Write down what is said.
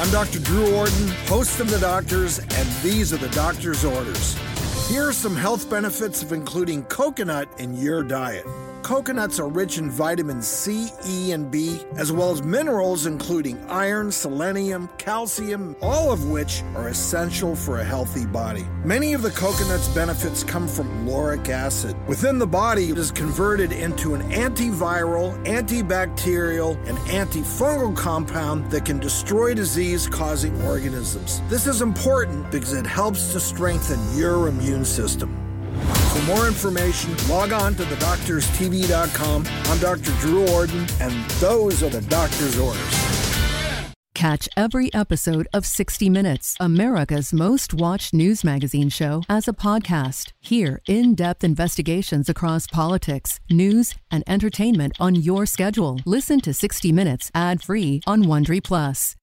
I'm Dr. Drew Ordon, host of The Doctors, and these are the doctor's orders. Here are some health benefits of including coconut in your diet. Coconuts are rich in vitamins C, E, and B, as well as minerals including iron, selenium, calcium, all of which are essential for a healthy body. Many of the coconut's benefits come from lauric acid. Within the body, it is converted into an antiviral, antibacterial, and antifungal compound that can destroy disease causing organisms. This is important because it helps to strengthen your immune system. For more information, log on to thedoctorstv.com. I'm Dr. Drew Ordon, and those are the doctor's orders. Catch every episode of 60 Minutes, America's most watched news magazine show, as a podcast. Hear in depth investigations across politics, news, and entertainment on your schedule. Listen to 60 Minutes ad free on Wondery Plus.